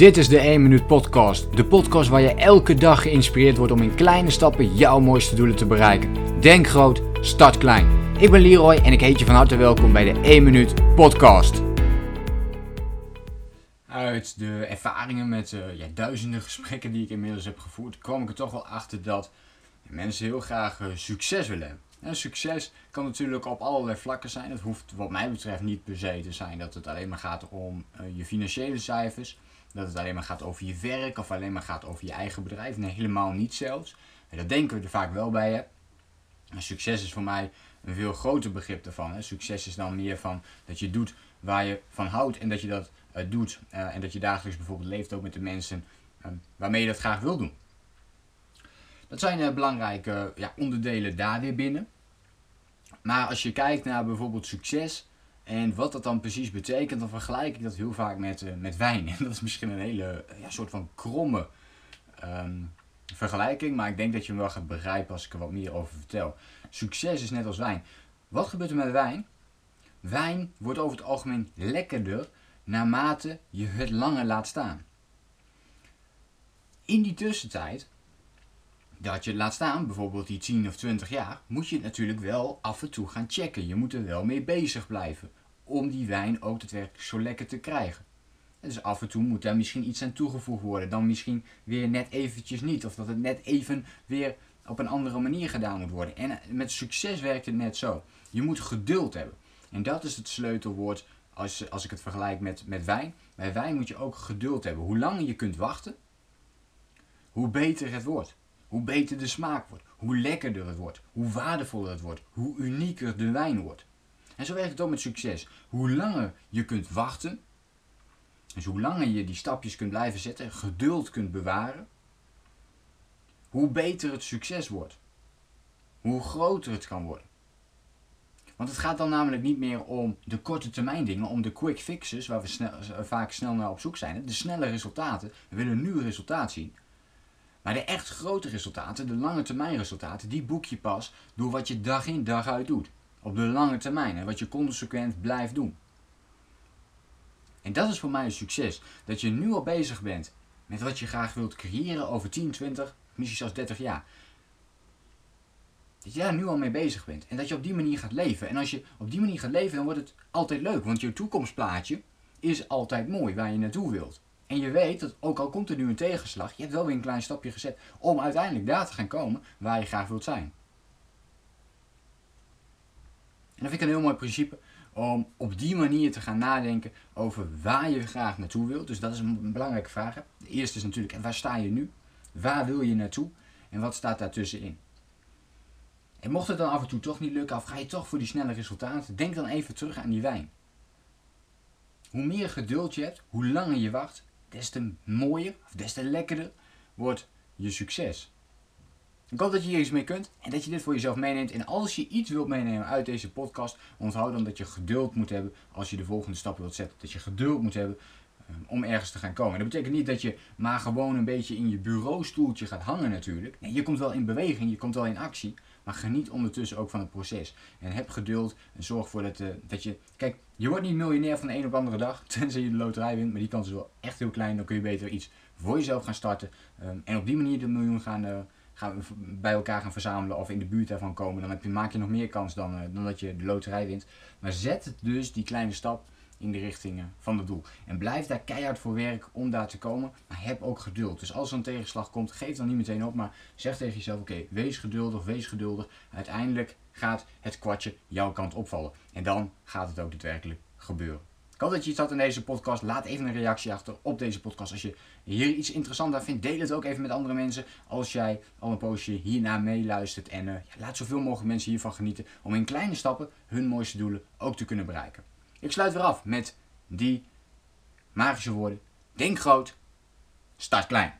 Dit is de 1 Minuut Podcast. De podcast waar je elke dag geïnspireerd wordt om in kleine stappen jouw mooiste doelen te bereiken. Denk groot, start klein. Ik ben Leroy en ik heet je van harte welkom bij de 1 Minuut Podcast. Uit de ervaringen met uh, ja, duizenden gesprekken die ik inmiddels heb gevoerd, kwam ik er toch wel achter dat mensen heel graag uh, succes willen. En succes kan natuurlijk op allerlei vlakken zijn. Het hoeft wat mij betreft niet per se te zijn dat het alleen maar gaat om uh, je financiële cijfers. Dat het alleen maar gaat over je werk of alleen maar gaat over je eigen bedrijf. Nee, helemaal niet zelfs. En dat denken we er vaak wel bij. Hè. succes is voor mij een veel groter begrip daarvan. Hè. Succes is dan meer van dat je doet waar je van houdt en dat je dat uh, doet. Uh, en dat je dagelijks bijvoorbeeld leeft ook met de mensen uh, waarmee je dat graag wil doen. Dat zijn belangrijke ja, onderdelen daar weer binnen. Maar als je kijkt naar bijvoorbeeld succes, en wat dat dan precies betekent, dan vergelijk ik dat heel vaak met, uh, met wijn. En dat is misschien een hele ja, soort van kromme um, vergelijking, maar ik denk dat je hem wel gaat begrijpen als ik er wat meer over vertel. Succes is net als wijn. Wat gebeurt er met wijn? Wijn wordt over het algemeen lekkerder naarmate je het langer laat staan. In die tussentijd dat je het laat staan, bijvoorbeeld die 10 of 20 jaar, moet je het natuurlijk wel af en toe gaan checken. Je moet er wel mee bezig blijven om die wijn ook daadwerkelijk zo lekker te krijgen. Dus af en toe moet daar misschien iets aan toegevoegd worden, dan misschien weer net eventjes niet. Of dat het net even weer op een andere manier gedaan moet worden. En met succes werkt het net zo. Je moet geduld hebben. En dat is het sleutelwoord als, als ik het vergelijk met, met wijn. Bij wijn moet je ook geduld hebben. Hoe langer je kunt wachten, hoe beter het wordt. Hoe beter de smaak wordt, hoe lekkerder het wordt, hoe waardevoller het wordt, hoe unieker de wijn wordt. En zo werkt het ook met succes. Hoe langer je kunt wachten, dus hoe langer je die stapjes kunt blijven zetten, geduld kunt bewaren, hoe beter het succes wordt. Hoe groter het kan worden. Want het gaat dan namelijk niet meer om de korte termijn dingen, om de quick fixes, waar we snel, vaak snel naar op zoek zijn. De snelle resultaten. We willen nu resultaat zien. Maar de echt grote resultaten, de lange termijn resultaten, die boek je pas door wat je dag in dag uit doet. Op de lange termijn en wat je consequent blijft doen. En dat is voor mij een succes. Dat je nu al bezig bent met wat je graag wilt creëren over 10, 20, misschien zelfs 30 jaar. Dat je daar nu al mee bezig bent. En dat je op die manier gaat leven. En als je op die manier gaat leven, dan wordt het altijd leuk. Want je toekomstplaatje is altijd mooi waar je naartoe wilt. En je weet dat ook al komt er nu een tegenslag, je hebt wel weer een klein stapje gezet om uiteindelijk daar te gaan komen waar je graag wilt zijn. En dat vind ik een heel mooi principe om op die manier te gaan nadenken over waar je graag naartoe wilt. Dus dat is een belangrijke vraag. De eerste is natuurlijk, waar sta je nu? Waar wil je naartoe? En wat staat daartussenin? En mocht het dan af en toe toch niet lukken, of ga je toch voor die snelle resultaten, denk dan even terug aan die wijn. Hoe meer geduld je hebt, hoe langer je wacht, des te mooier of des te lekkerder wordt je succes. Ik hoop dat je hier iets mee kunt en dat je dit voor jezelf meeneemt. En als je iets wilt meenemen uit deze podcast, onthoud dan dat je geduld moet hebben als je de volgende stappen wilt zetten. Dat je geduld moet hebben um, om ergens te gaan komen. dat betekent niet dat je maar gewoon een beetje in je bureaustoeltje gaat hangen natuurlijk. Nee, je komt wel in beweging, je komt wel in actie. Maar geniet ondertussen ook van het proces. En heb geduld en zorg ervoor dat, uh, dat je... Kijk, je wordt niet miljonair van de een op de andere dag. Tenzij je de loterij wint. Maar die kans is wel echt heel klein. Dan kun je beter iets voor jezelf gaan starten. Um, en op die manier de miljoen gaan, uh, gaan bij elkaar gaan verzamelen. Of in de buurt daarvan komen. Dan heb je, maak je nog meer kans dan, uh, dan dat je de loterij wint. Maar zet dus die kleine stap in de richting van het doel. En blijf daar keihard voor werken om daar te komen. Maar heb ook geduld. Dus als er een tegenslag komt, geef dan niet meteen op. Maar zeg tegen jezelf: oké, wees geduldig, wees geduldig. Uiteindelijk gaat het kwartje jouw kant opvallen. En dan gaat het ook daadwerkelijk gebeuren. Ik hoop dat je iets had in deze podcast. Laat even een reactie achter op deze podcast. Als je hier iets interessants aan vindt, deel het ook even met andere mensen. Als jij al een poosje hierna meeluistert. En ja, laat zoveel mogelijk mensen hiervan genieten. Om in kleine stappen hun mooiste doelen ook te kunnen bereiken. Ik sluit weer af met die magische woorden. Denk groot, start klein.